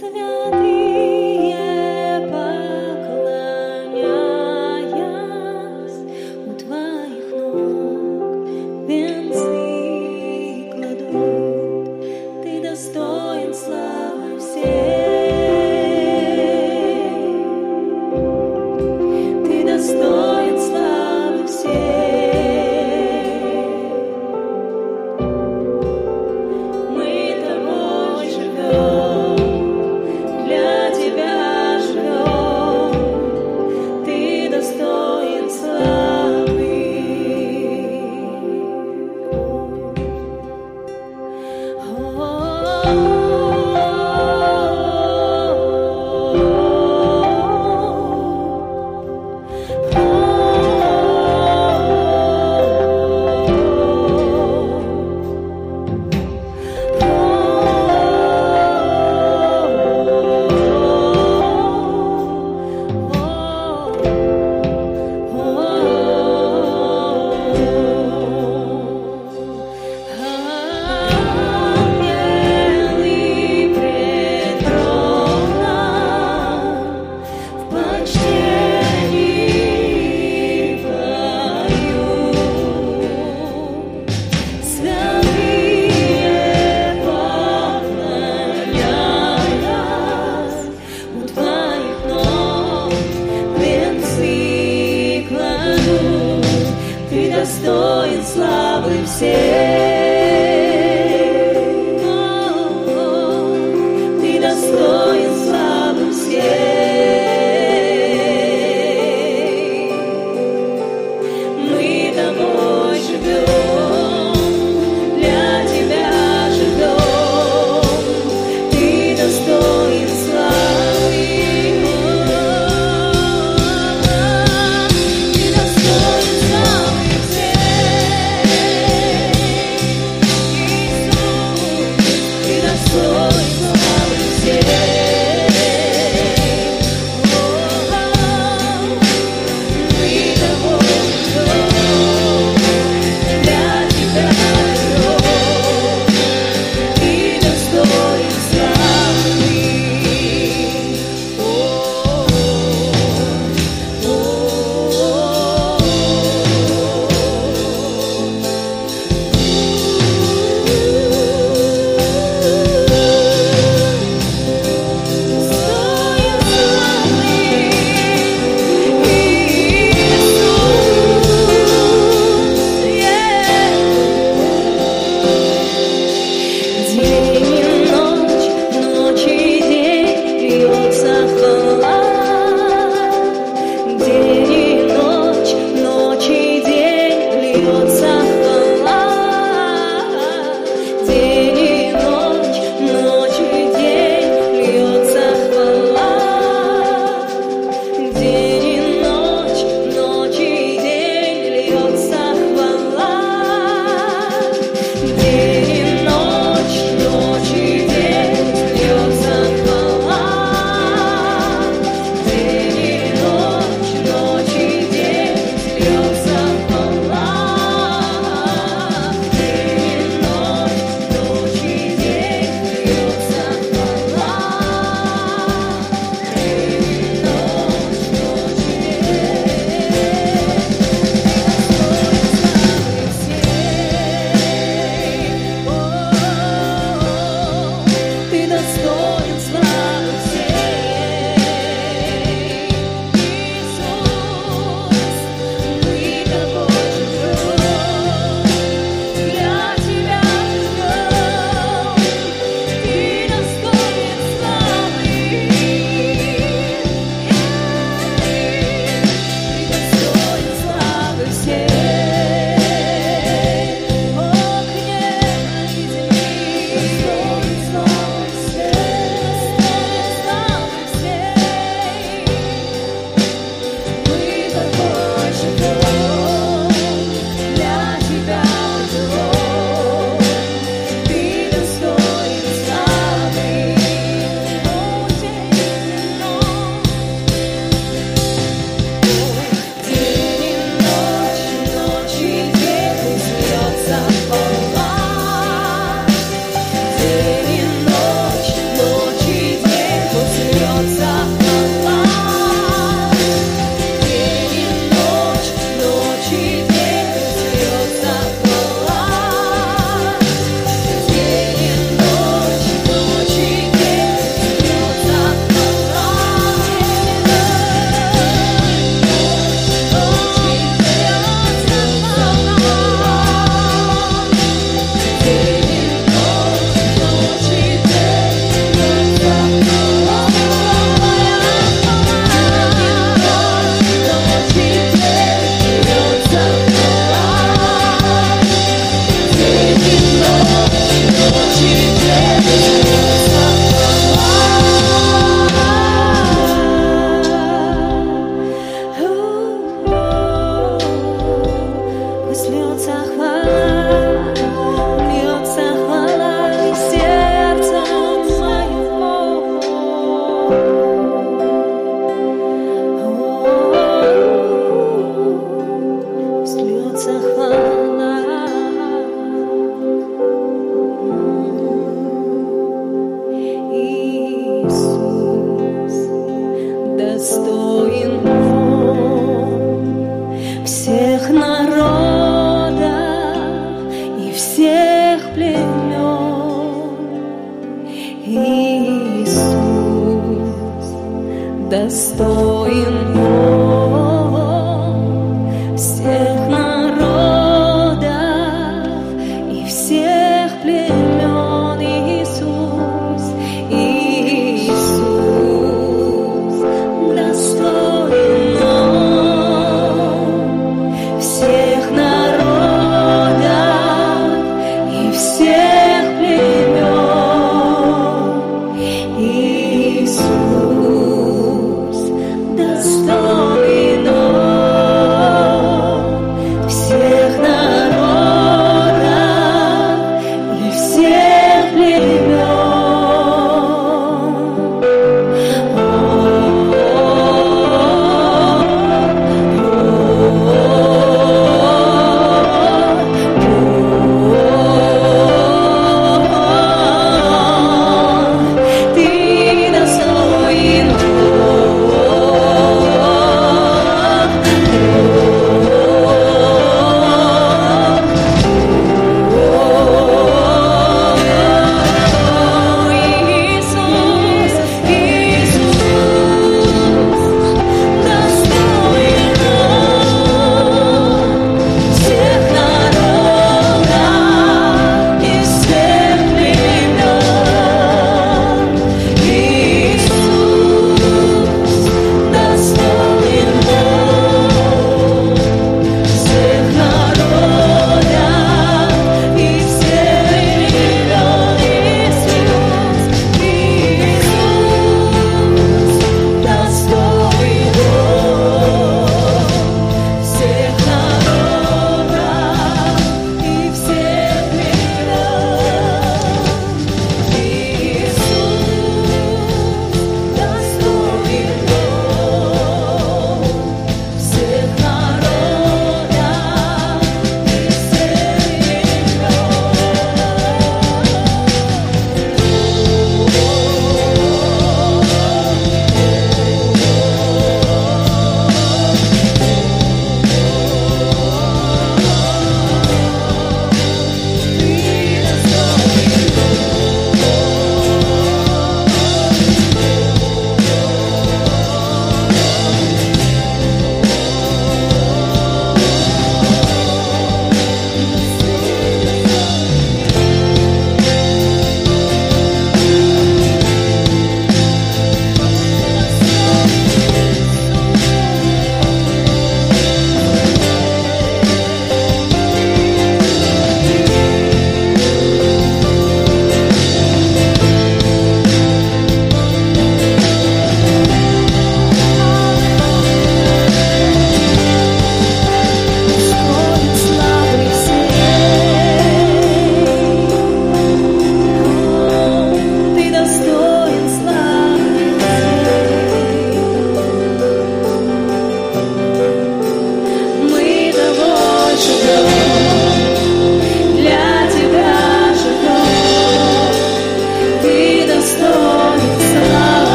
свят.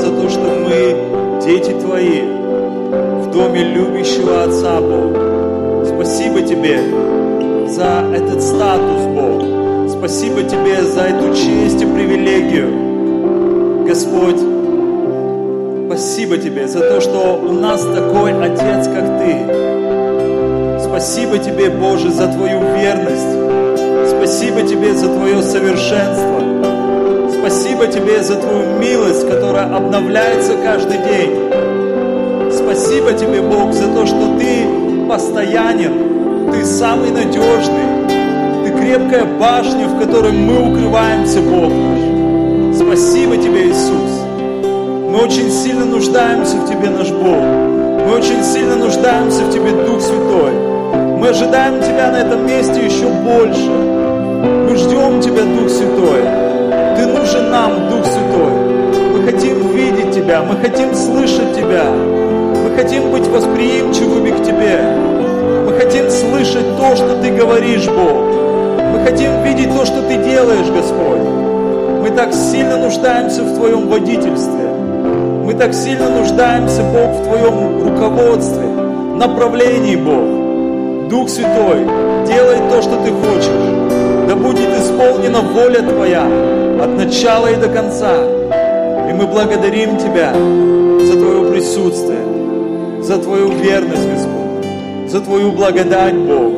То, что мы дети Твои в доме любящего Отца, Бог. Спасибо Тебе за этот статус, Бог. Спасибо Тебе за эту честь и привилегию, Господь. Спасибо Тебе за то, что у нас такой Отец, как Ты. Спасибо Тебе, Боже, за Твою верность. Спасибо Тебе за Твое совершенство. Спасибо Тебе за Твою милость, которая обновляется каждый день. Спасибо Тебе, Бог, за то, что Ты постоянен, Ты самый надежный, Ты крепкая башня, в которой мы укрываемся, Бог наш. Спасибо Тебе, Иисус. Мы очень сильно нуждаемся в Тебе, наш Бог. Мы очень сильно нуждаемся в Тебе, Дух Святой. Мы ожидаем Тебя на этом месте еще больше. Мы ждем Тебя, Дух Святой. Ты нужен нам, Дух Святой. Мы хотим видеть Тебя, мы хотим слышать Тебя. Мы хотим быть восприимчивыми к Тебе. Мы хотим слышать то, что Ты говоришь, Бог. Мы хотим видеть то, что Ты делаешь, Господь. Мы так сильно нуждаемся в Твоем водительстве. Мы так сильно нуждаемся, Бог, в Твоем руководстве, направлении, Бог. Дух Святой, делай то, что Ты хочешь. Да будет исполнена воля Твоя от начала и до конца. И мы благодарим Тебя за Твое присутствие, за Твою верность, Господь, за Твою благодать, Бог.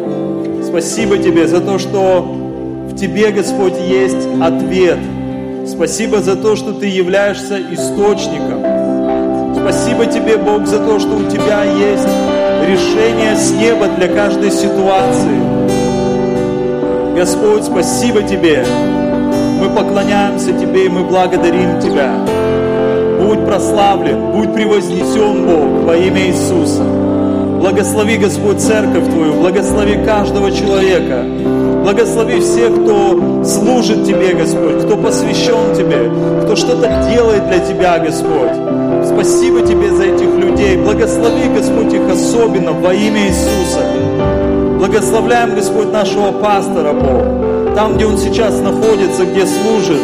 Спасибо Тебе за то, что в Тебе, Господь, есть ответ. Спасибо за то, что Ты являешься источником. Спасибо тебе, Бог, за то, что у тебя есть решение с неба для каждой ситуации. Господь, спасибо тебе. Мы поклоняемся тебе и мы благодарим тебя. Будь прославлен, будь превознесен, Бог, во имя Иисуса. Благослови, Господь, церковь Твою, благослови каждого человека. Благослови всех, кто служит Тебе, Господь, кто посвящен Тебе, кто что-то делает для Тебя, Господь. Спасибо Тебе за этих людей. Благослови, Господь, их особенно во имя Иисуса. Благословляем, Господь, нашего пастора, Бог. Там, где он сейчас находится, где служит,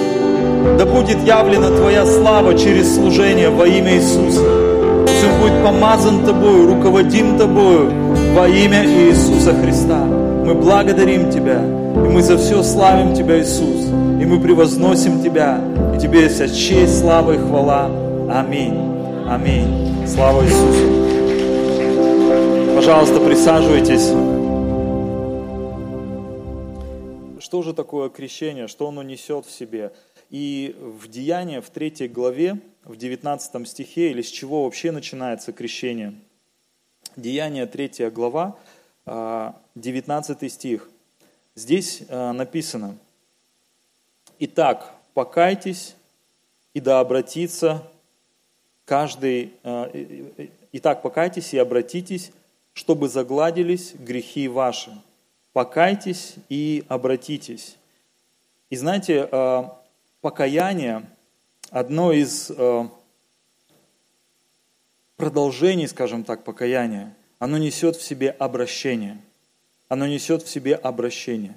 да будет явлена Твоя слава через служение во имя Иисуса. Он будет помазан Тобою, руководим Тобою во имя Иисуса Христа. Мы благодарим Тебя, и мы за все славим Тебя, Иисус. И мы превозносим Тебя, и Тебе вся честь, слава и хвала. Аминь. Аминь. Слава Иисусу. Пожалуйста, присаживайтесь. Что же такое крещение? Что оно несет в себе? И в Деянии, в третьей главе, в 19 стихе, или с чего вообще начинается крещение? Деяние, третья глава, 19 а, стих. Здесь а, написано, «Итак, покайтесь, и да обратится каждый, э, итак, покайтесь и обратитесь, чтобы загладились грехи ваши. Покайтесь и обратитесь. И знаете, э, покаяние одно из э, продолжений, скажем так, покаяния. Оно несет в себе обращение. Оно несет в себе обращение.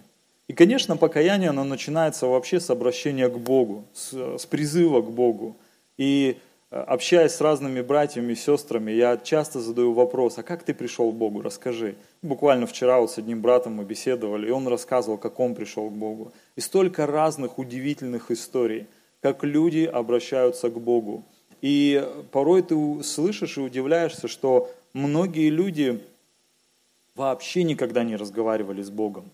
И, конечно, покаяние, оно начинается вообще с обращения к Богу, с, с призыва к Богу. И общаясь с разными братьями и сестрами, я часто задаю вопрос, а как ты пришел к Богу, расскажи. Буквально вчера вот с одним братом мы беседовали, и он рассказывал, как он пришел к Богу. И столько разных удивительных историй, как люди обращаются к Богу. И порой ты слышишь и удивляешься, что многие люди вообще никогда не разговаривали с Богом,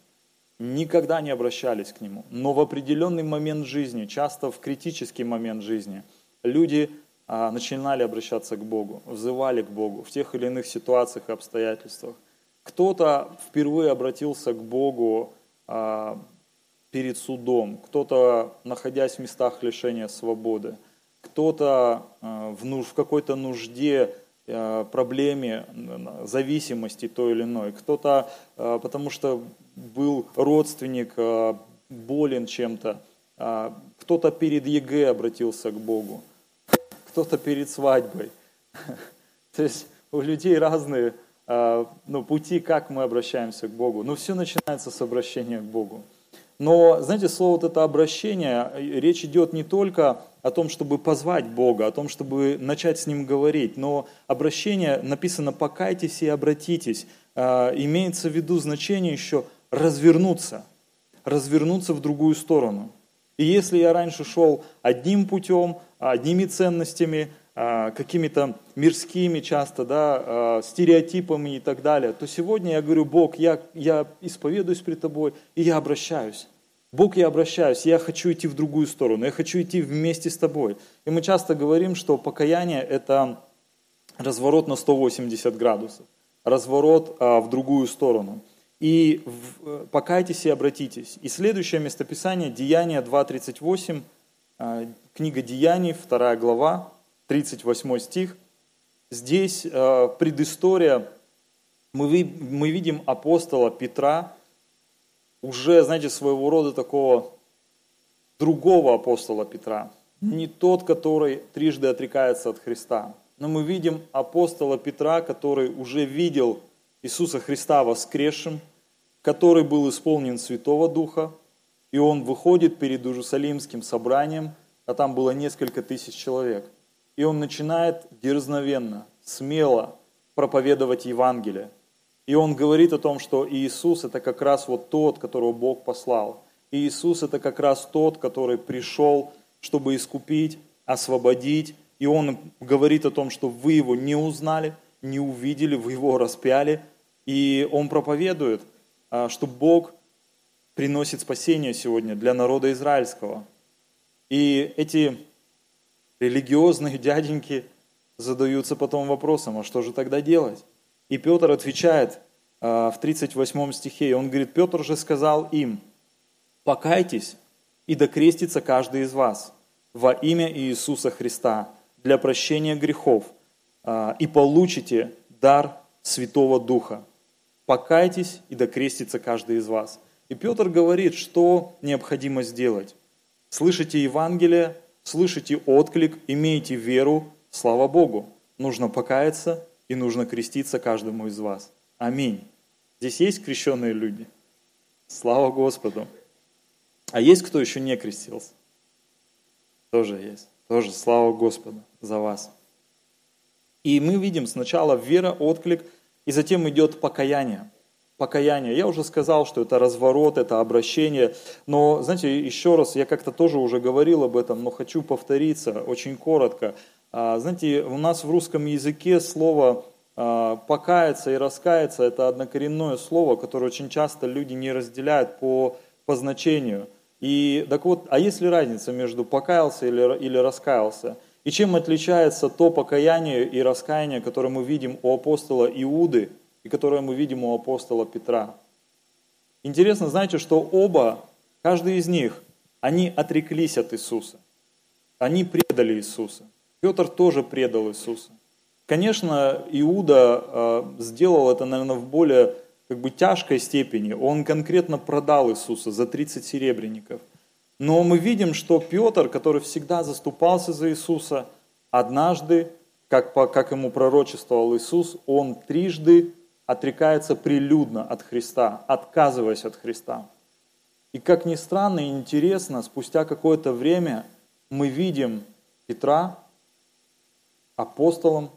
никогда не обращались к Нему. Но в определенный момент жизни, часто в критический момент жизни, люди начинали обращаться к Богу, взывали к Богу в тех или иных ситуациях и обстоятельствах. Кто-то впервые обратился к Богу а, перед судом, кто-то, находясь в местах лишения свободы, кто-то а, в, какой-то нужде, проблеме, зависимости той или иной, кто-то, потому что был родственник, болен чем-то, кто-то перед ЕГЭ обратился к Богу кто-то перед свадьбой. То есть у людей разные а, ну, пути, как мы обращаемся к Богу. Но все начинается с обращения к Богу. Но, знаете, слово вот это обращение, речь идет не только о том, чтобы позвать Бога, о том, чтобы начать с Ним говорить, но обращение написано «покайтесь и обратитесь». А, имеется в виду значение еще развернуться, развернуться в другую сторону. И если я раньше шел одним путем, одними ценностями, а, какими-то мирскими часто, да, а, стереотипами и так далее, то сегодня я говорю, Бог, я, я исповедуюсь пред Тобой, и я обращаюсь. Бог, я обращаюсь, я хочу идти в другую сторону, я хочу идти вместе с Тобой. И мы часто говорим, что покаяние – это разворот на 180 градусов, разворот а, в другую сторону. И в, покайтесь и обратитесь. И следующее местописание – Деяние 2.38, а, книга Деяний, 2 глава, 38 стих. Здесь а, предыстория, мы видим апостола Петра, уже, знаете, своего рода такого другого апостола Петра. Не тот, который трижды отрекается от Христа. Но мы видим апостола Петра, который уже видел Иисуса Христа воскресшим, который был исполнен Святого Духа, и он выходит перед Иерусалимским собранием, а там было несколько тысяч человек, и он начинает дерзновенно, смело проповедовать Евангелие. И он говорит о том, что Иисус это как раз вот тот, которого Бог послал. И Иисус это как раз тот, который пришел, чтобы искупить, освободить. И он говорит о том, что вы его не узнали, не увидели, вы его распяли. И он проповедует, а, что Бог приносит спасение сегодня для народа израильского. И эти религиозные дяденьки задаются потом вопросом, а что же тогда делать? И Петр отвечает а, в 38 стихе, он говорит, Петр же сказал им, покайтесь и докрестится каждый из вас во имя Иисуса Христа для прощения грехов а, и получите дар Святого Духа. Покайтесь и докрестится каждый из вас. И Петр говорит, что необходимо сделать. Слышите Евангелие, слышите отклик, имеете веру, слава Богу. Нужно покаяться и нужно креститься каждому из вас. Аминь. Здесь есть крещенные люди? Слава Господу. А есть кто еще не крестился? Тоже есть. Тоже слава Господу за вас. И мы видим сначала вера, отклик, и затем идет покаяние. Покаяние. Я уже сказал, что это разворот, это обращение. Но, знаете, еще раз, я как-то тоже уже говорил об этом, но хочу повториться очень коротко. А, знаете, у нас в русском языке слово а, покаяться и раскаяться – это однокоренное слово, которое очень часто люди не разделяют по, по значению. И так вот, а есть ли разница между покаялся или, или раскаялся? И чем отличается то покаяние и раскаяние, которое мы видим у апостола Иуды и которое мы видим у апостола Петра? Интересно, знаете, что оба, каждый из них, они отреклись от Иисуса. Они предали Иисуса. Петр тоже предал Иисуса. Конечно, Иуда э, сделал это, наверное, в более как бы, тяжкой степени. Он конкретно продал Иисуса за 30 серебряников. Но мы видим, что Петр, который всегда заступался за Иисуса, однажды, как, как ему пророчествовал Иисус, он трижды отрекается прилюдно от Христа, отказываясь от Христа. И как ни странно и интересно, спустя какое-то время мы видим Петра, апостолом,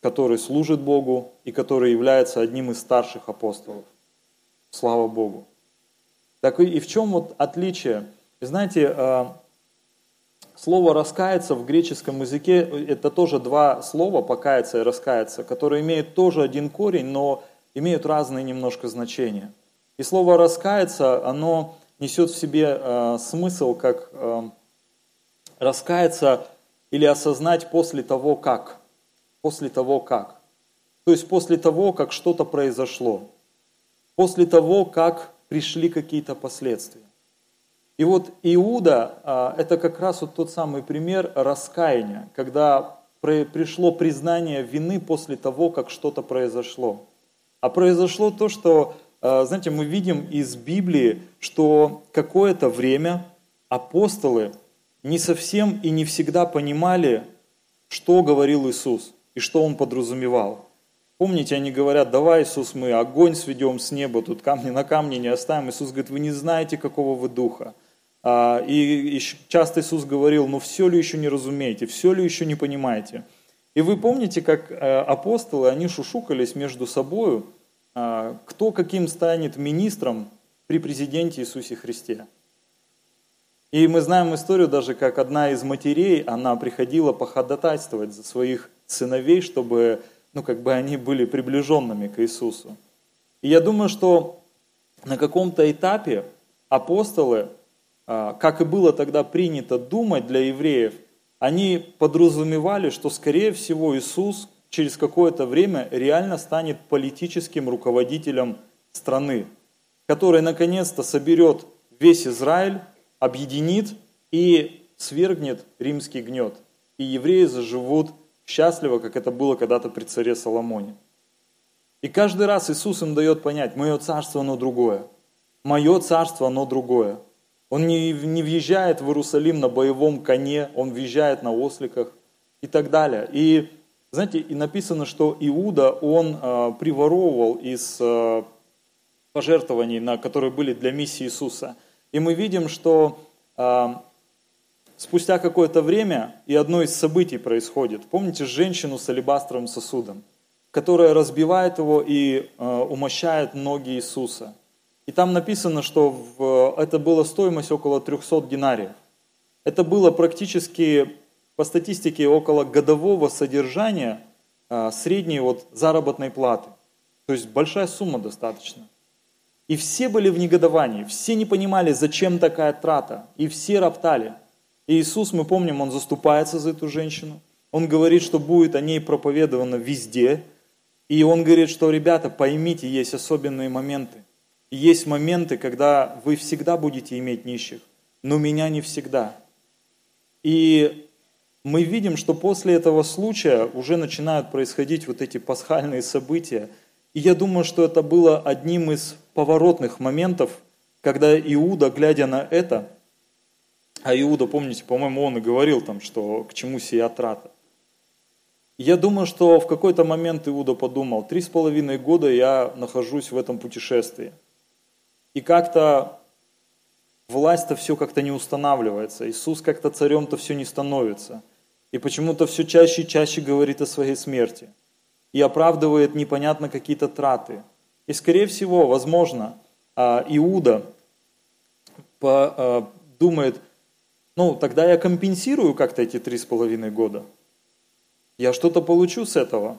который служит Богу и который является одним из старших апостолов. Слава Богу. Так и в чем вот отличие? Знаете, э, слово «раскаяться» в греческом языке – это тоже два слова, «покаяться» и «раскаяться», которые имеют тоже один корень, но имеют разные немножко значения. И слово «раскаяться», оно несет в себе э, смысл, как э, раскаяться или осознать после того, как. После того, как. То есть после того, как что-то произошло. После того, как пришли какие-то последствия. И вот Иуда а, – это как раз вот тот самый пример раскаяния, когда пришло признание вины после того, как что-то произошло. А произошло то, что, а, знаете, мы видим из Библии, что какое-то время апостолы не совсем и не всегда понимали, что говорил Иисус и что Он подразумевал. Помните, они говорят, давай, Иисус, мы огонь сведем с неба, тут камни на камне не оставим. Иисус говорит, вы не знаете, какого вы духа. А, и часто Иисус говорил, ну все ли еще не разумеете, все ли еще не понимаете. И вы помните, как э, апостолы, они шушукались между собою, а, кто каким станет министром при президенте Иисусе Христе. И мы знаем историю даже, как одна из матерей, она приходила походатайствовать за своих сыновей, чтобы ну, как бы они были приближенными к Иисусу. И я думаю, что на каком-то этапе апостолы, как и было тогда принято думать для евреев, они подразумевали, что, скорее всего, Иисус через какое-то время реально станет политическим руководителем страны, который наконец-то соберет весь Израиль, объединит и свергнет римский гнет. И евреи заживут счастливо, как это было когда-то при царе Соломоне. И каждый раз Иисус им дает понять, мое царство, оно другое. Мое царство, оно другое. Он не, не въезжает в Иерусалим на боевом коне, он въезжает на осликах и так далее. И, знаете, и написано, что Иуда, он э, приворовывал из э, пожертвований, на, которые были для миссии Иисуса. И мы видим, что э, спустя какое-то время и одно из событий происходит. Помните женщину с алебастровым сосудом, которая разбивает его и э, умощает ноги Иисуса. И там написано, что в, это была стоимость около 300 динариев. Это было практически, по статистике, около годового содержания э, средней вот заработной платы. То есть большая сумма достаточно. И все были в негодовании, все не понимали, зачем такая трата, и все роптали – и Иисус, мы помним, Он заступается за эту женщину. Он говорит, что будет о ней проповедовано везде. И Он говорит, что, ребята, поймите, есть особенные моменты. Есть моменты, когда вы всегда будете иметь нищих, но меня не всегда. И мы видим, что после этого случая уже начинают происходить вот эти пасхальные события. И я думаю, что это было одним из поворотных моментов, когда Иуда, глядя на это, а Иуда, помните, по-моему, он и говорил там, что к чему сия трата. Я думаю, что в какой-то момент Иуда подумал, три с половиной года я нахожусь в этом путешествии. И как-то власть-то все как-то не устанавливается, Иисус как-то царем-то все не становится. И почему-то все чаще и чаще говорит о своей смерти. И оправдывает непонятно какие-то траты. И скорее всего, возможно, а, Иуда а, думает, ну, тогда я компенсирую как-то эти три с половиной года. Я что-то получу с этого.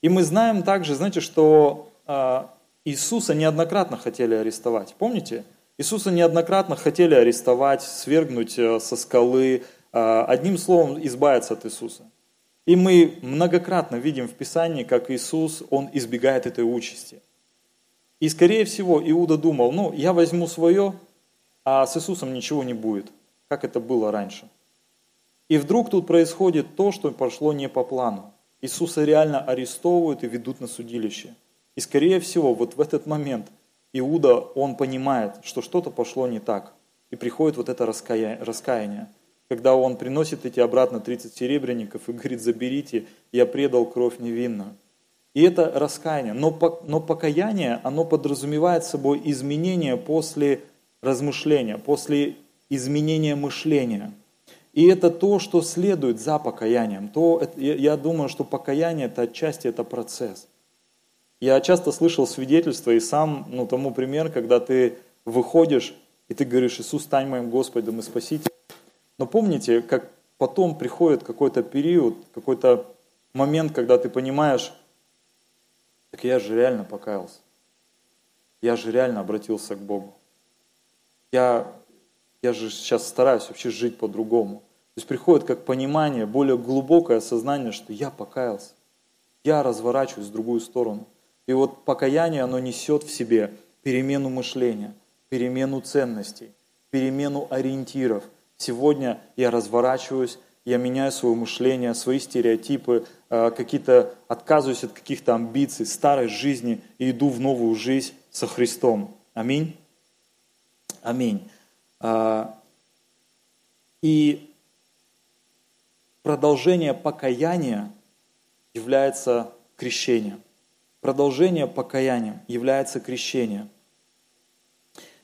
И мы знаем также, знаете, что э, Иисуса неоднократно хотели арестовать. Помните? Иисуса неоднократно хотели арестовать, свергнуть э, со скалы, э, одним словом избавиться от Иисуса. И мы многократно видим в Писании, как Иисус, Он избегает этой участи. И скорее всего Иуда думал, ну, я возьму свое, а с Иисусом ничего не будет как это было раньше. И вдруг тут происходит то, что пошло не по плану. Иисуса реально арестовывают и ведут на судилище. И скорее всего, вот в этот момент Иуда, он понимает, что что-то пошло не так. И приходит вот это раскаяние, когда он приносит эти обратно 30 серебряников и говорит, заберите, я предал кровь невинную. И это раскаяние. Но, но покаяние, оно подразумевает собой изменение после размышления, после изменение мышления. И это то, что следует за покаянием. То, я думаю, что покаяние это отчасти это процесс. Я часто слышал свидетельства и сам ну, тому пример, когда ты выходишь и ты говоришь, Иисус, стань моим Господом и Спасителем. Но помните, как потом приходит какой-то период, какой-то момент, когда ты понимаешь, так я же реально покаялся. Я же реально обратился к Богу. Я я же сейчас стараюсь вообще жить по-другому. То есть приходит как понимание, более глубокое осознание, что я покаялся. Я разворачиваюсь в другую сторону. И вот покаяние, оно несет в себе перемену мышления, перемену ценностей, перемену ориентиров. Сегодня я разворачиваюсь, я меняю свое мышление, свои стереотипы, э, какие-то отказываюсь от каких-то амбиций, старой жизни и иду в новую жизнь со Христом. Аминь. Аминь. А, и продолжение покаяния является крещение. Продолжение покаяния является крещение.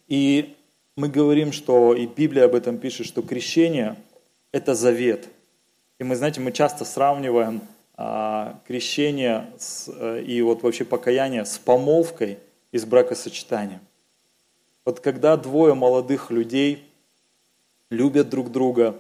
И мы говорим, что и Библия об этом пишет, что крещение – это завет. И мы, знаете, мы часто сравниваем а, крещение с, а, и вот вообще покаяние с помолвкой из бракосочетания. Вот когда двое молодых людей любят друг друга,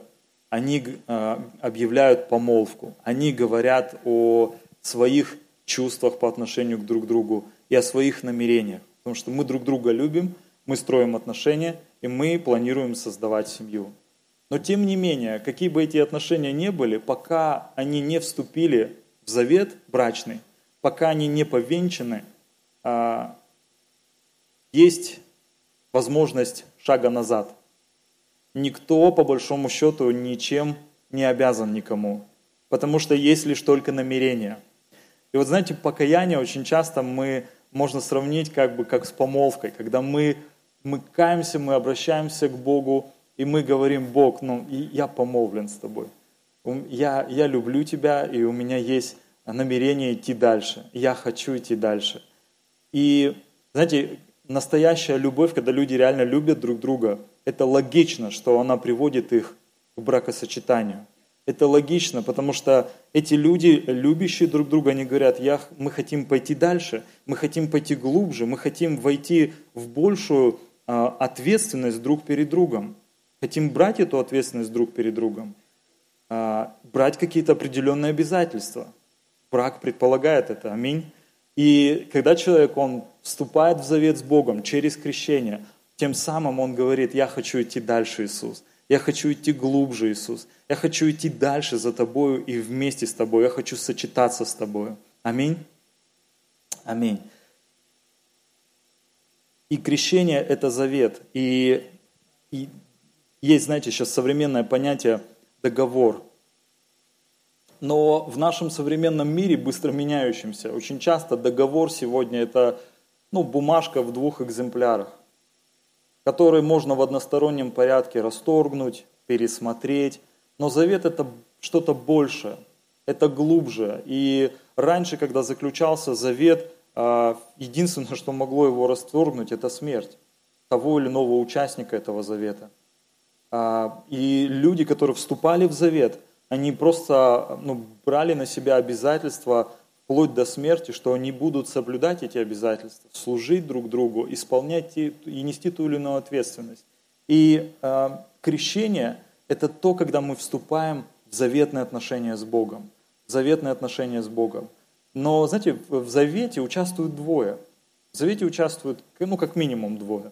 они а, объявляют помолвку, они говорят о своих чувствах по отношению к друг другу и о своих намерениях. Потому что мы друг друга любим, мы строим отношения, и мы планируем создавать семью. Но тем не менее, какие бы эти отношения ни были, пока они не вступили в завет брачный, пока они не повенчаны, а, есть возможность шага назад. Никто, по большому счету, ничем не обязан никому, потому что есть лишь только намерение. И вот знаете, покаяние очень часто мы можно сравнить как бы как с помолвкой, когда мы, мы каемся, мы обращаемся к Богу, и мы говорим, Бог, ну, я помолвлен с тобой. Я, я люблю тебя, и у меня есть намерение идти дальше. Я хочу идти дальше. И, знаете, настоящая любовь, когда люди реально любят друг друга, это логично, что она приводит их к бракосочетанию. Это логично, потому что эти люди, любящие друг друга, они говорят, я, мы хотим пойти дальше, мы хотим пойти глубже, мы хотим войти в большую а, ответственность друг перед другом. Хотим брать эту ответственность друг перед другом, а, брать какие-то определенные обязательства. Брак предполагает это, аминь. И когда человек, он вступает в завет с Богом через крещение, тем самым он говорит, я хочу идти дальше, Иисус. Я хочу идти глубже, Иисус. Я хочу идти дальше за Тобою и вместе с Тобой. Я хочу сочетаться с Тобою. Аминь. Аминь. И крещение – это завет. И, и есть, знаете, сейчас современное понятие договор. Но в нашем современном мире, быстро меняющемся, очень часто договор сегодня это ну, бумажка в двух экземплярах, который можно в одностороннем порядке расторгнуть, пересмотреть. Но завет это что-то большее, это глубже. И раньше, когда заключался завет, а, единственное, что могло его расторгнуть, это смерть того или иного участника этого завета. А, и люди, которые вступали в завет, они просто ну, брали на себя обязательства вплоть до смерти, что они будут соблюдать эти обязательства, служить друг другу, исполнять и, и нести ту или иную ответственность. И э, крещение – это то, когда мы вступаем в заветные отношения с Богом. Заветные отношения с Богом. Но, знаете, в завете участвуют двое. В завете участвуют, ну, как минимум двое.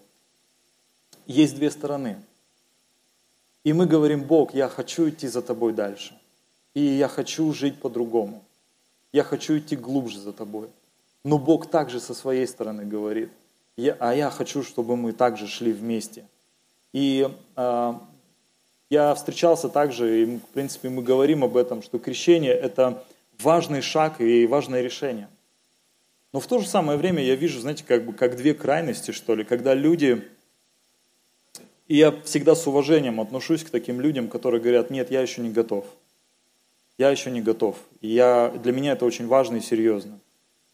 Есть две стороны – и мы говорим, Бог, я хочу идти за тобой дальше. И я хочу жить по-другому. Я хочу идти глубже за тобой. Но Бог также со своей стороны говорит, я, а я хочу, чтобы мы также шли вместе. И э, я встречался также, и в принципе мы говорим об этом, что крещение это важный шаг и важное решение. Но в то же самое время я вижу, знаете, как бы как две крайности, что ли, когда люди и я всегда с уважением отношусь к таким людям, которые говорят, нет, я еще не готов. Я еще не готов. И я, для меня это очень важно и серьезно.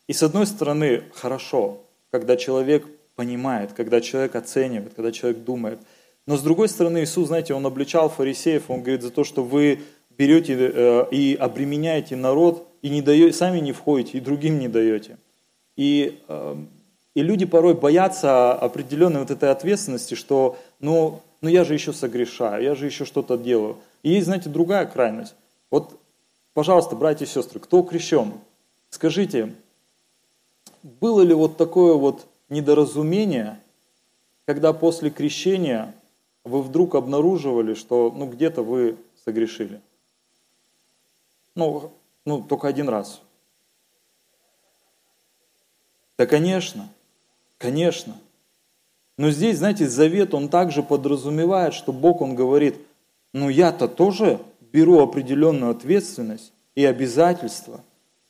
И с одной стороны, хорошо, когда человек понимает, когда человек оценивает, когда человек думает. Но с другой стороны, Иисус, знаете, Он обличал фарисеев, Он говорит за то, что вы берете э, и обременяете народ, и не даете, сами не входите, и другим не даете. И э, и люди порой боятся определенной вот этой ответственности, что ну, ну я же еще согрешаю, я же еще что-то делаю. И есть, знаете, другая крайность. Вот, пожалуйста, братья и сестры, кто крещен? Скажите, было ли вот такое вот недоразумение, когда после крещения вы вдруг обнаруживали, что ну, где-то вы согрешили? Ну, ну, только один раз. Да, конечно. Конечно. Но здесь, знаете, завет, он также подразумевает, что Бог, он говорит, ну я-то тоже беру определенную ответственность и обязательства,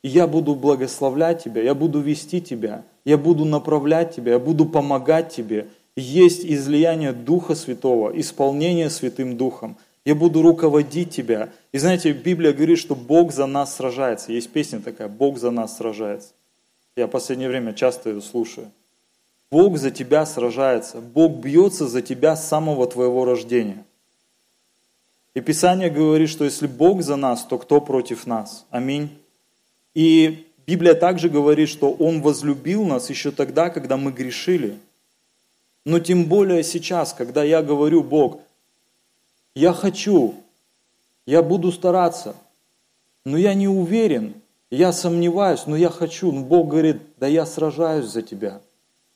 и я буду благословлять тебя, я буду вести тебя, я буду направлять тебя, я буду помогать тебе. Есть излияние Духа Святого, исполнение Святым Духом. Я буду руководить тебя. И знаете, Библия говорит, что Бог за нас сражается. Есть песня такая, Бог за нас сражается. Я в последнее время часто ее слушаю. Бог за тебя сражается. Бог бьется за тебя с самого твоего рождения. И Писание говорит, что если Бог за нас, то кто против нас? Аминь. И Библия также говорит, что Он возлюбил нас еще тогда, когда мы грешили. Но тем более сейчас, когда я говорю, Бог, я хочу, я буду стараться, но я не уверен, я сомневаюсь, но я хочу. Но Бог говорит, да я сражаюсь за тебя.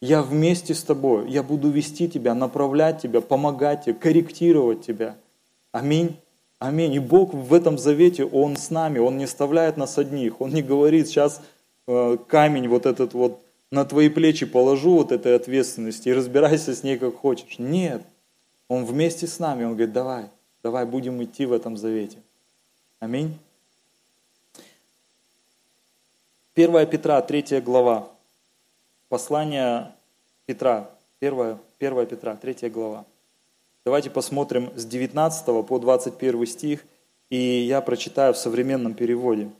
Я вместе с тобой, я буду вести тебя, направлять тебя, помогать тебе, корректировать тебя. Аминь. Аминь. И Бог в этом завете, Он с нами, Он не оставляет нас одних. Он не говорит, сейчас э, камень вот этот вот на твои плечи положу вот этой ответственности и разбирайся с ней как хочешь. Нет. Он вместе с нами, Он говорит, давай, давай будем идти в этом завете. Аминь. 1 Петра, 3 глава. Послание Петра, 1, 1 Петра, 3 глава. Давайте посмотрим с 19 по 21 стих, и я прочитаю в современном переводе.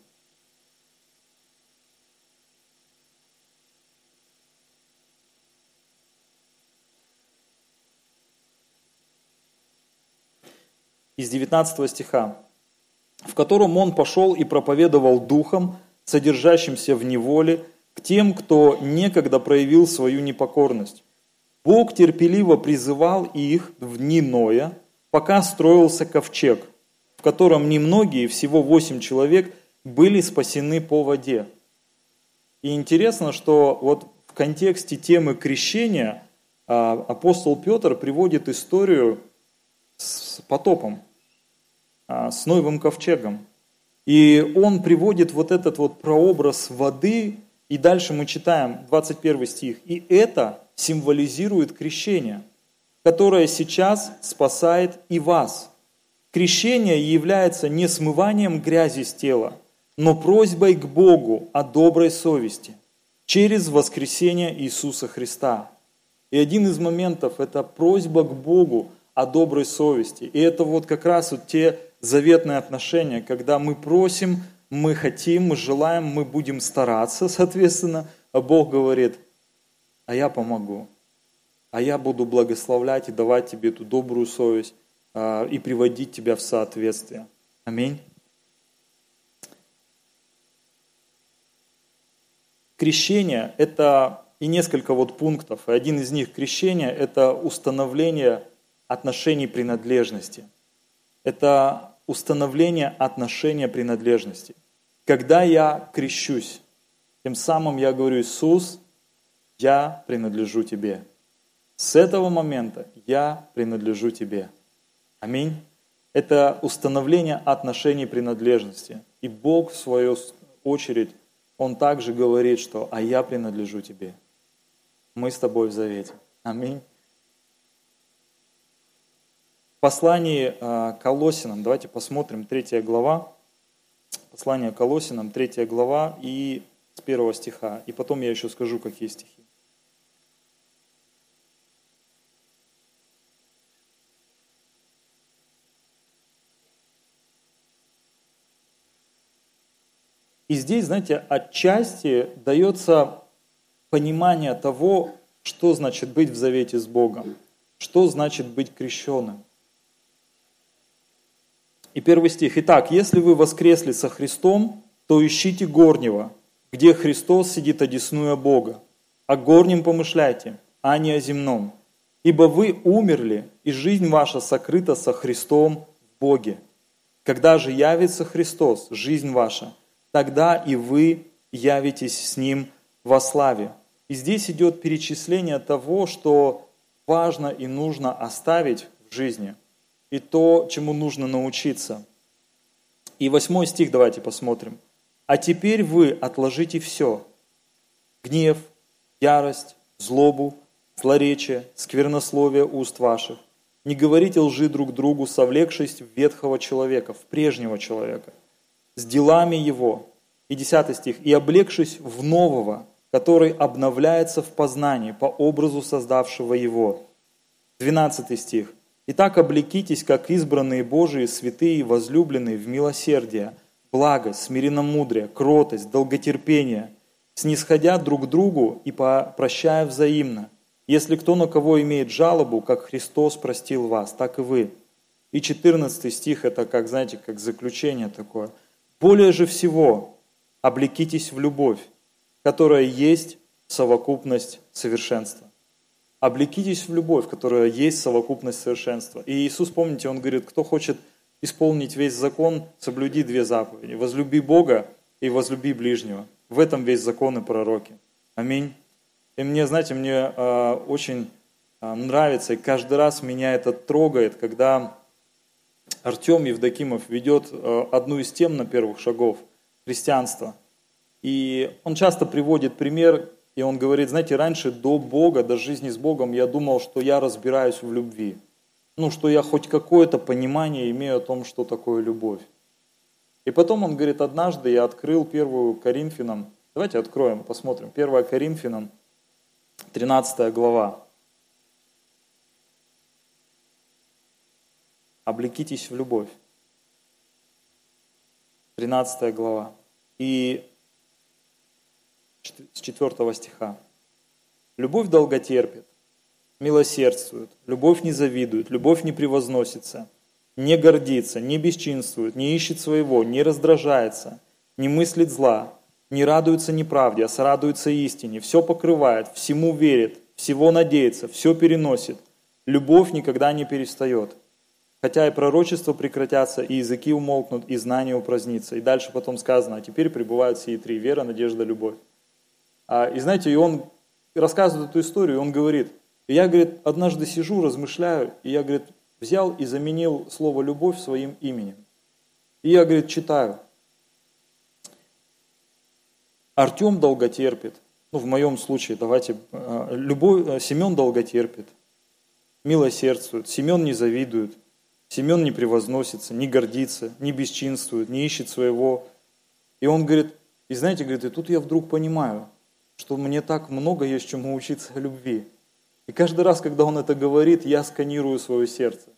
Из 19 стиха, в котором он пошел и проповедовал духом, содержащимся в неволе, к тем, кто некогда проявил свою непокорность. Бог терпеливо призывал их в дни Ноя, пока строился ковчег, в котором немногие, всего восемь человек, были спасены по воде. И интересно, что вот в контексте темы крещения а, апостол Петр приводит историю с потопом, а, с Ноевым ковчегом. И он приводит вот этот вот прообраз воды, и дальше мы читаем 21 стих. «И это символизирует крещение, которое сейчас спасает и вас». Крещение является не смыванием грязи с тела, но просьбой к Богу о доброй совести через воскресение Иисуса Христа. И один из моментов – это просьба к Богу о доброй совести. И это вот как раз вот те заветные отношения, когда мы просим, мы хотим, мы желаем, мы будем стараться, соответственно, а Бог говорит, а я помогу, а я буду благословлять и давать тебе эту добрую совесть а, и приводить тебя в соответствие. Аминь. Крещение – это и несколько вот пунктов. И один из них крещение – это установление отношений принадлежности. Это установление отношения принадлежности. Когда я крещусь, тем самым я говорю, Иисус, я принадлежу Тебе. С этого момента я принадлежу Тебе. Аминь. Это установление отношений принадлежности. И Бог, в свою очередь, Он также говорит, что «а я принадлежу Тебе». Мы с Тобой в завете. Аминь послании а, Колосинам, давайте посмотрим, третья глава, послание Колосинам, третья глава и с первого стиха, и потом я еще скажу, какие стихи. И здесь, знаете, отчасти дается понимание того, что значит быть в завете с Богом, что значит быть крещенным. И первый стих. Итак, если вы воскресли со Христом, то ищите горнего, где Христос сидит одесную Бога. О горнем помышляйте, а не о земном. Ибо вы умерли, и жизнь ваша сокрыта со Христом в Боге. Когда же явится Христос, жизнь ваша, тогда и вы явитесь с Ним во славе. И здесь идет перечисление того, что важно и нужно оставить в жизни – и то, чему нужно научиться. И восьмой стих давайте посмотрим. «А теперь вы отложите все – гнев, ярость, злобу, злоречие, сквернословие уст ваших. Не говорите лжи друг другу, совлекшись в ветхого человека, в прежнего человека, с делами его». И десятый стих. «И облегшись в нового, который обновляется в познании по образу создавшего его». Двенадцатый стих – Итак, облекитесь, как избранные Божии, святые, возлюбленные в милосердие, благость, смиренномудрие, кротость, долготерпение, снисходя друг к другу и прощая взаимно. Если кто на кого имеет жалобу, как Христос простил вас, так и вы. И 14 стих, это как, знаете, как заключение такое. Более же всего облекитесь в любовь, которая есть совокупность совершенства облекитесь в любовь, которая есть совокупность совершенства. И Иисус, помните, Он говорит, кто хочет исполнить весь закон, соблюди две заповеди. Возлюби Бога и возлюби ближнего. В этом весь закон и пророки. Аминь. И мне, знаете, мне э, очень э, нравится, и каждый раз меня это трогает, когда Артем Евдокимов ведет э, одну из тем на первых шагов христианства. И он часто приводит пример и он говорит, знаете, раньше до Бога, до жизни с Богом я думал, что я разбираюсь в любви. Ну, что я хоть какое-то понимание имею о том, что такое любовь. И потом он говорит, однажды я открыл первую Коринфянам. Давайте откроем, посмотрим. Первая Коринфянам, 13 глава. Облекитесь в любовь. 13 глава. И с 4 стиха. Любовь долготерпит, милосердствует, любовь не завидует, любовь не превозносится, не гордится, не бесчинствует, не ищет своего, не раздражается, не мыслит зла, не радуется неправде, а сорадуется истине, все покрывает, всему верит, всего надеется, все переносит. Любовь никогда не перестает. Хотя и пророчества прекратятся, и языки умолкнут, и знания упразднится. И дальше потом сказано, а теперь пребывают сии три – вера, надежда, любовь. А, и знаете, и он рассказывает эту историю, и он говорит, я, говорит, однажды сижу, размышляю, и я, говорит, взял и заменил слово «любовь» своим именем. И я, говорит, читаю. Артем долготерпит. Ну, в моем случае, давайте, а, любовь, э, Семен долготерпит, милосердствует, Семен не завидует, Семен не превозносится, не гордится, не бесчинствует, не ищет своего. И он говорит, и знаете, говорит, и тут я вдруг понимаю, что мне так много есть чему учиться о любви. И каждый раз, когда он это говорит, я сканирую свое сердце.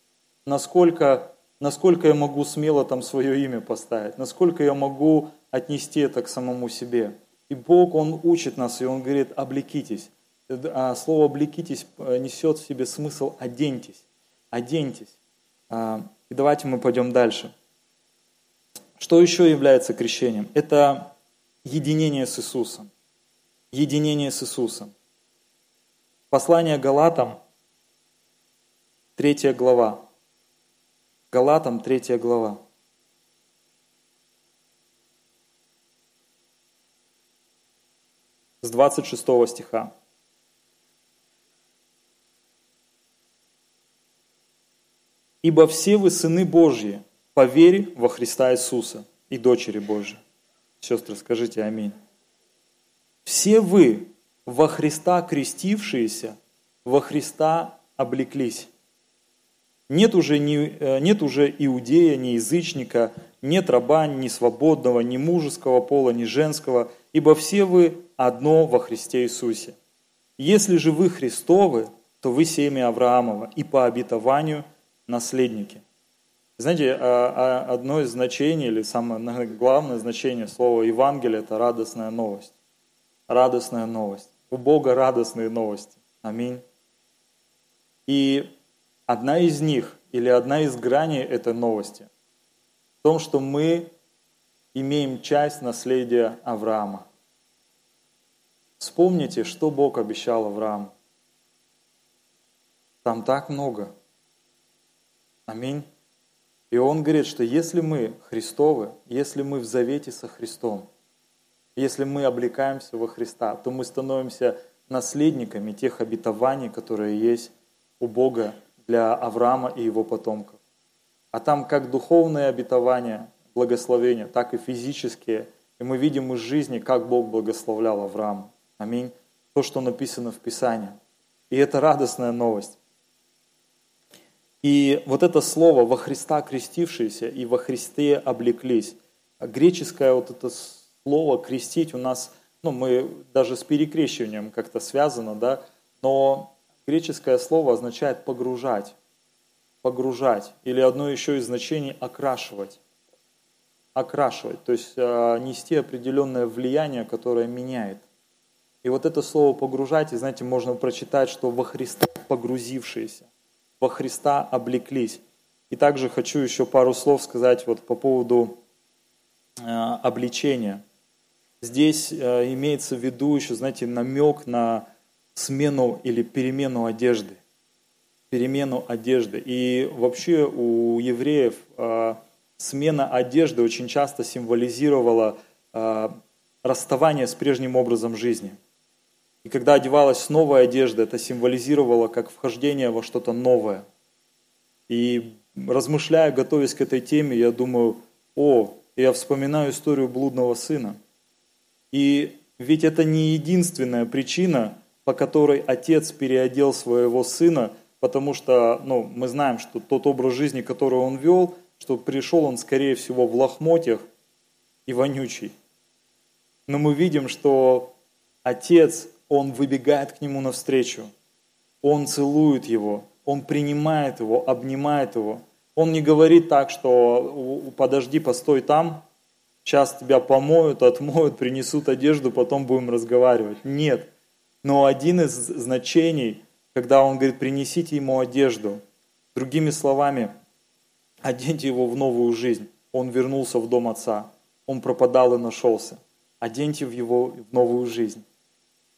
Насколько, насколько я могу смело там свое имя поставить, насколько я могу отнести это к самому себе. И Бог, Он учит нас, и Он говорит, облекитесь. А слово «облекитесь» э, несет в себе смысл «оденьтесь». Оденьтесь. А, и давайте мы пойдем дальше. Что еще является крещением? Это единение с Иисусом единение с Иисусом. Послание Галатам, третья глава. Галатам, третья глава. С 26 стиха. «Ибо все вы сыны Божьи, по вере во Христа Иисуса и дочери Божьи». Сестры, скажите аминь. Все вы, во Христа крестившиеся, во Христа облеклись. Нет уже, ни, э, нет уже иудея, ни язычника, нет раба, ни свободного, ни мужеского пола, ни женского, ибо все вы одно во Христе Иисусе. Если же вы Христовы, то вы семя Авраамова и по обетованию наследники. Знаете, а, а, одно из значений, или самое главное значение слова Евангелие – это радостная новость радостная новость. У Бога радостные новости. Аминь. И одна из них, или одна из граней этой новости, в том, что мы имеем часть наследия Авраама. Вспомните, что Бог обещал Аврааму. Там так много. Аминь. И он говорит, что если мы Христовы, если мы в завете со Христом, если мы облекаемся во Христа, то мы становимся наследниками тех обетований, которые есть у Бога для Авраама и его потомков. А там как духовные обетования, благословения, так и физические. И мы видим из жизни, как Бог благословлял Авраама. Аминь. То, что написано в Писании. И это радостная новость. И вот это слово «во Христа крестившиеся» и «во Христе облеклись», греческое вот это слово крестить у нас, ну, мы даже с перекрещиванием как-то связано, да, но греческое слово означает погружать. погружать. Или одно еще из значений – окрашивать. Окрашивать, то есть э, нести определенное влияние, которое меняет. И вот это слово «погружать», и знаете, можно прочитать, что во Христа погрузившиеся, во Христа облеклись. И также хочу еще пару слов сказать вот по поводу э, обличения. Здесь э, имеется в виду еще, знаете, намек на смену или перемену одежды. Перемену одежды. И вообще у евреев э, смена одежды очень часто символизировала э, расставание с прежним образом жизни – и когда одевалась новая одежда, это символизировало как вхождение во что-то новое. И размышляя, готовясь к этой теме, я думаю, о, я вспоминаю историю блудного сына. И ведь это не единственная причина, по которой отец переодел своего сына, потому что ну, мы знаем, что тот образ жизни, который он вел, что пришел он, скорее всего, в лохмотьях и вонючий. Но мы видим, что отец он выбегает к нему навстречу, он целует его, он принимает его, обнимает его. Он не говорит так, что подожди, постой там, сейчас тебя помоют, отмоют, принесут одежду, потом будем разговаривать. Нет. Но один из значений, когда он говорит, принесите ему одежду, другими словами, оденьте его в новую жизнь. Он вернулся в дом отца, он пропадал и нашелся. Оденьте его в новую жизнь.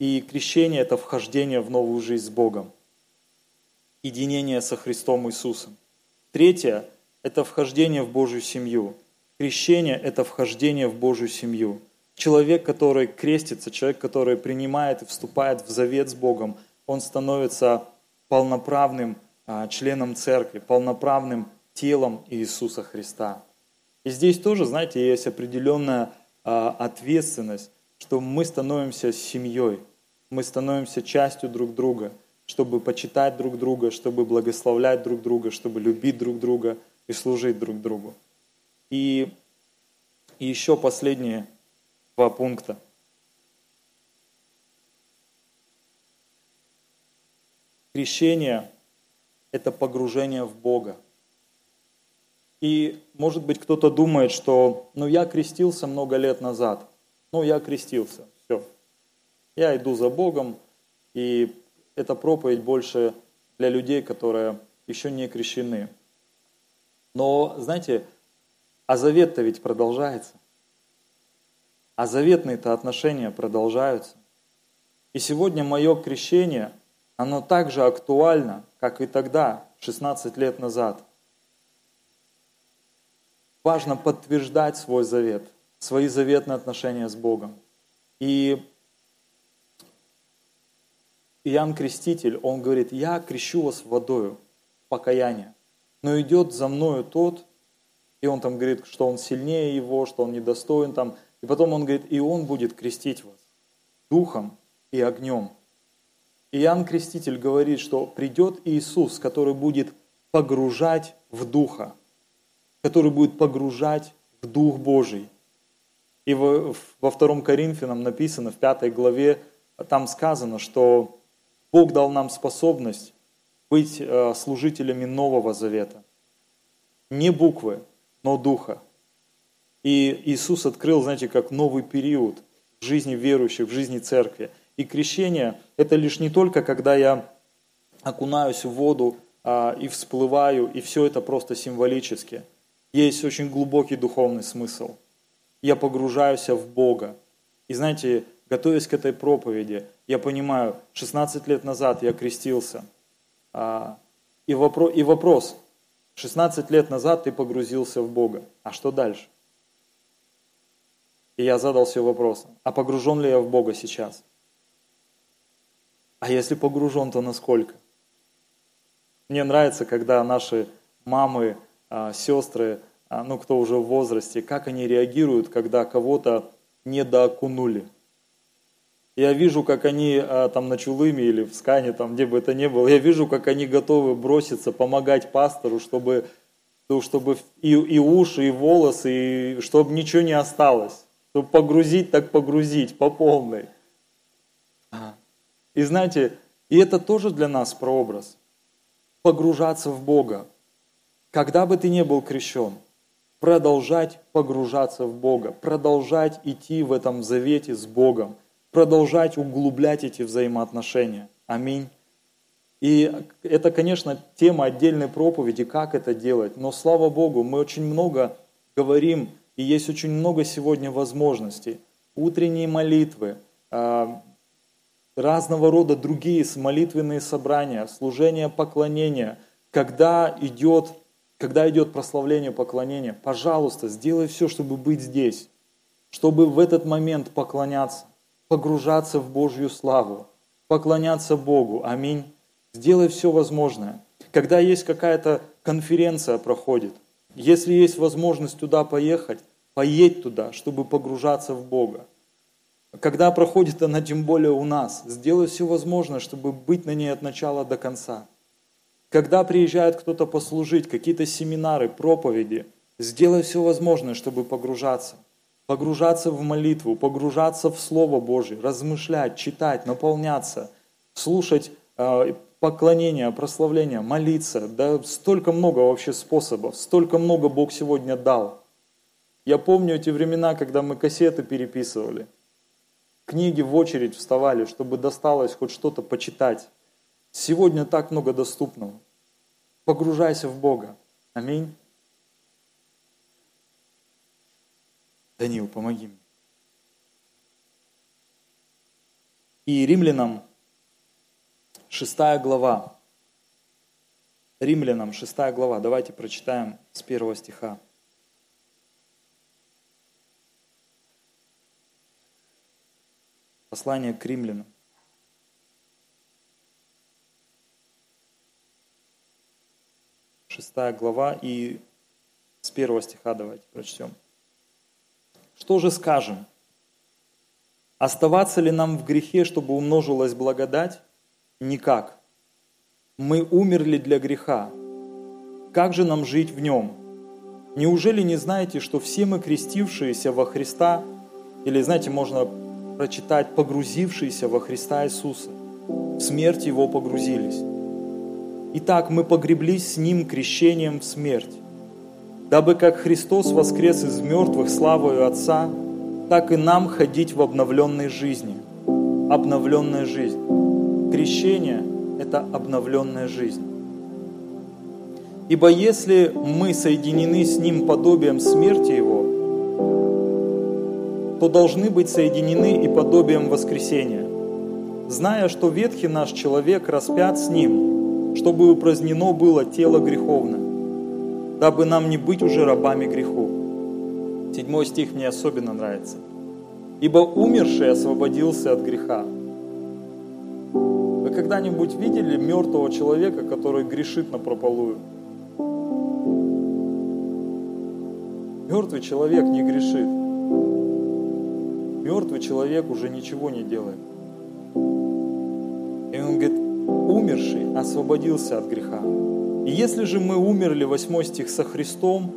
И крещение – это вхождение в новую жизнь с Богом. Единение со Христом Иисусом. Третье – это вхождение в Божью семью. Крещение – это вхождение в Божью семью. Человек, который крестится, человек, который принимает и вступает в завет с Богом, он становится полноправным а, членом церкви, полноправным телом Иисуса Христа. И здесь тоже, знаете, есть определенная а, ответственность, что мы становимся семьей – мы становимся частью друг друга, чтобы почитать друг друга, чтобы благословлять друг друга, чтобы любить друг друга и служить друг другу. И, и еще последние два пункта. Крещение – это погружение в Бога. И, может быть, кто-то думает, что ну я крестился много лет назад. Ну, я крестился. Я иду за Богом, и эта проповедь больше для людей, которые еще не крещены. Но, знаете, а завет-то ведь продолжается. А заветные-то отношения продолжаются. И сегодня мое крещение, оно так же актуально, как и тогда, 16 лет назад. Важно подтверждать свой завет, свои заветные отношения с Богом. И Иоанн Креститель, он говорит, я крещу вас водою, покаяние, но идет за мною тот, и он там говорит, что он сильнее его, что он недостоин там, и потом он говорит, и он будет крестить вас духом и огнем. Иоанн Креститель говорит, что придет Иисус, который будет погружать в Духа, который будет погружать в Дух Божий. И во втором Коринфянам написано, в пятой главе, там сказано, что Бог дал нам способность быть э, служителями Нового Завета. Не буквы, но Духа. И Иисус открыл, знаете, как новый период в жизни верующих, в жизни церкви. И крещение – это лишь не только, когда я окунаюсь в воду а, и всплываю, и все это просто символически. Есть очень глубокий духовный смысл. Я погружаюсь в Бога. И знаете, готовясь к этой проповеди, я понимаю, 16 лет назад я крестился. А, и, вопрос, и вопрос, 16 лет назад ты погрузился в Бога, а что дальше? И я задал себе вопрос, а погружен ли я в Бога сейчас? А если погружен, то насколько? Мне нравится, когда наши мамы, а, сестры, а, ну кто уже в возрасте, как они реагируют, когда кого-то недоокунули – я вижу, как они а, там на Чулыме или в Скане, там, где бы это ни было, я вижу, как они готовы броситься, помогать пастору, чтобы, ну, чтобы и, и уши, и волосы, и чтобы ничего не осталось. Чтобы погрузить, так погрузить по полной. И знаете, и это тоже для нас прообраз. Погружаться в Бога. когда бы ты не был крещен, продолжать погружаться в Бога, продолжать идти в этом завете с Богом, продолжать углублять эти взаимоотношения. Аминь. И это, конечно, тема отдельной проповеди, как это делать. Но слава Богу, мы очень много говорим, и есть очень много сегодня возможностей. Утренние молитвы, а, разного рода другие молитвенные собрания, служение поклонения, когда идет, когда идет прославление поклонения, пожалуйста, сделай все, чтобы быть здесь, чтобы в этот момент поклоняться, погружаться в Божью славу, поклоняться Богу. Аминь. Сделай все возможное. Когда есть какая-то конференция проходит, если есть возможность туда поехать, поедь туда, чтобы погружаться в Бога. Когда проходит она, тем более у нас, сделай все возможное, чтобы быть на ней от начала до конца. Когда приезжает кто-то послужить, какие-то семинары, проповеди, сделай все возможное, чтобы погружаться. Погружаться в молитву, погружаться в Слово Божье, размышлять, читать, наполняться, слушать э, поклонение, прославление, молиться. Да столько много вообще способов, столько много Бог сегодня дал. Я помню эти времена, когда мы кассеты переписывали – книги в очередь вставали, чтобы досталось хоть что-то почитать. Сегодня так много доступного. Погружайся в Бога. Аминь. Данил, помоги мне. И римлянам 6 глава. Римлянам 6 глава. Давайте прочитаем с первого стиха. Послание к римлянам. Шестая глава и с первого стиха давайте прочтем. Что же скажем? Оставаться ли нам в грехе, чтобы умножилась благодать? Никак. Мы умерли для греха. Как же нам жить в нем? Неужели не знаете, что все мы крестившиеся во Христа, или, знаете, можно прочитать, погрузившиеся во Христа Иисуса, в смерть Его погрузились. Итак, мы погреблись с Ним крещением в смерть, дабы как Христос воскрес из мертвых славою Отца, так и нам ходить в обновленной жизни. Обновленная жизнь. Крещение – это обновленная жизнь. Ибо если мы соединены с Ним подобием смерти Его, то должны быть соединены и подобием воскресения, зная, что ветхий наш человек распят с ним, чтобы упразднено было тело греховное, дабы нам не быть уже рабами греху. Седьмой стих мне особенно нравится. «Ибо умерший освободился от греха». Вы когда-нибудь видели мертвого человека, который грешит на прополую? Мертвый человек не грешит мертвый человек уже ничего не делает. И он говорит, умерший освободился от греха. И если же мы умерли, 8 стих, со Христом,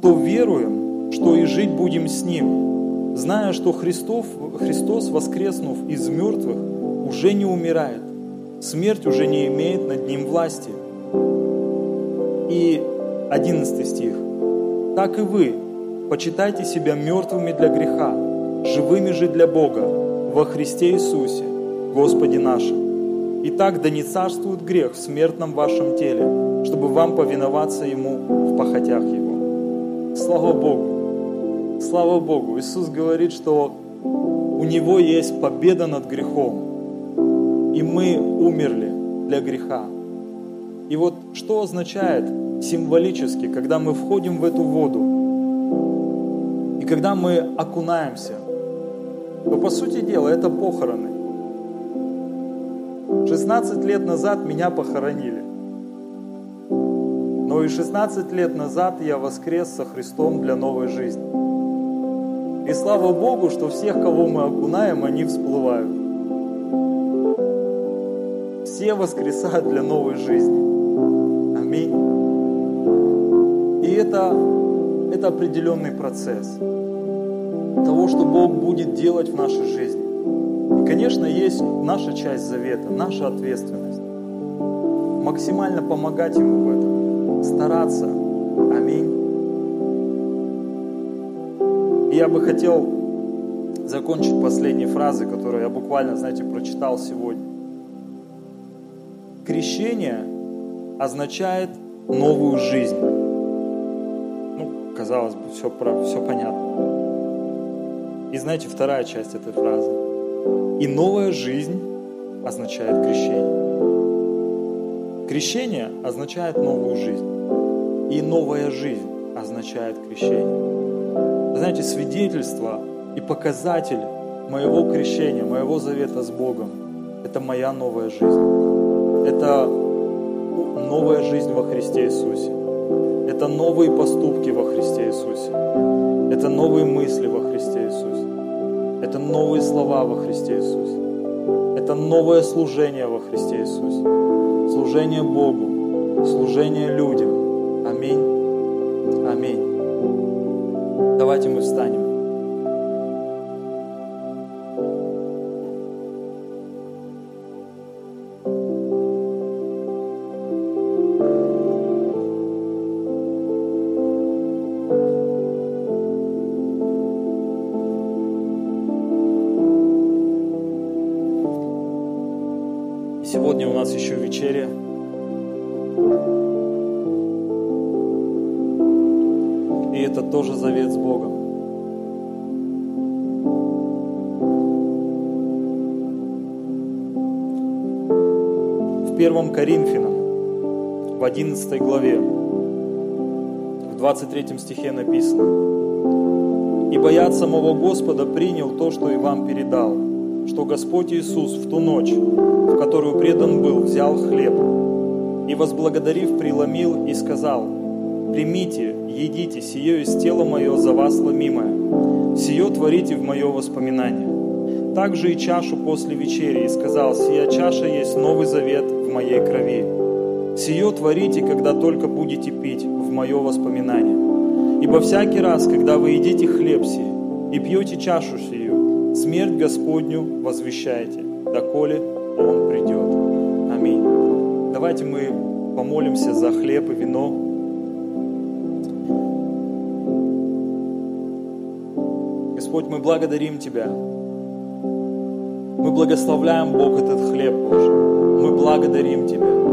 то веруем, что и жить будем с Ним, зная, что Христов, Христос, воскреснув из мертвых, уже не умирает. Смерть уже не имеет над Ним власти. И 11 стих. Так и вы, почитайте себя мертвыми для греха, живыми же для Бога во Христе Иисусе, Господе нашим. Итак, да не царствует грех в смертном вашем теле, чтобы вам повиноваться Ему в похотях Его. Слава Богу! Слава Богу! Иисус говорит, что у Него есть победа над грехом, и мы умерли для греха. И вот что означает символически, когда мы входим в эту воду, и когда мы окунаемся – то по сути дела это похороны. 16 лет назад меня похоронили. Но и 16 лет назад я воскрес со Христом для новой жизни. И слава Богу, что всех, кого мы окунаем, они всплывают. Все воскресают для новой жизни. Аминь. И это, это определенный процесс того, что Бог будет делать в нашей жизни. И, конечно, есть наша часть завета, наша ответственность. Максимально помогать Ему в этом, стараться Аминь. И я бы хотел закончить последней фразой, которую я буквально, знаете, прочитал сегодня. Крещение означает новую жизнь. Ну, казалось бы, все, все понятно. И знаете, вторая часть этой фразы. И новая жизнь означает крещение. Крещение означает новую жизнь. И новая жизнь означает крещение. знаете, свидетельство и показатель моего крещения, моего завета с Богом – это моя новая жизнь. Это новая жизнь во Христе Иисусе. Это новые поступки во Христе Иисусе. Это новые мысли во Христе Иисусе. Это новые слова во Христе Иисусе. Это новое служение во Христе Иисусе. Служение Богу, служение людям. Аминь. Аминь. Давайте мы встанем. 11 главе, в 23 стихе написано, «Ибо я самого Господа принял то, что и вам передал, что Господь Иисус в ту ночь, в которую предан был, взял хлеб и, возблагодарив, преломил и сказал, «Примите, едите, сие из тела мое за вас ломимое, сие творите в мое воспоминание». Также и чашу после вечери и сказал, «Сия чаша есть новый завет в моей крови. Сие творите, когда только будете пить в мое воспоминание. Ибо всякий раз, когда вы едите хлеб сей и пьете чашу сию, смерть Господню возвещаете, доколе Он придет. Аминь. Давайте мы помолимся за хлеб и вино. Господь, мы благодарим Тебя. Мы благословляем, Бог, этот хлеб, Божий мы благодарим Тебя.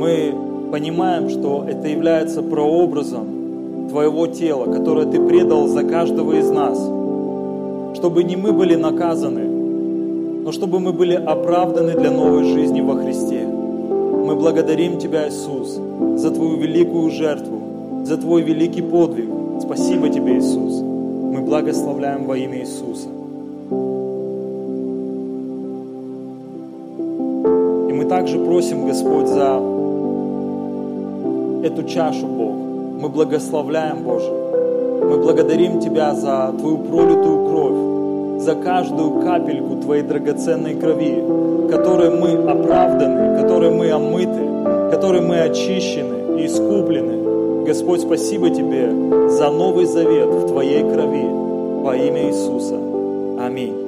Мы понимаем, что это является прообразом Твоего тела, которое Ты предал за каждого из нас, чтобы не мы были наказаны, но чтобы мы были оправданы для новой жизни во Христе. Мы благодарим Тебя, Иисус, за Твою великую жертву, за Твой великий подвиг. Спасибо Тебе, Иисус. Мы благословляем во имя Иисуса. также просим, Господь, за эту чашу, Бог. Мы благословляем, Боже. Мы благодарим Тебя за Твою пролитую кровь, за каждую капельку Твоей драгоценной крови, которой мы оправданы, которой мы омыты, которой мы очищены и искуплены. Господь, спасибо Тебе за новый завет в Твоей крови во имя Иисуса. Аминь.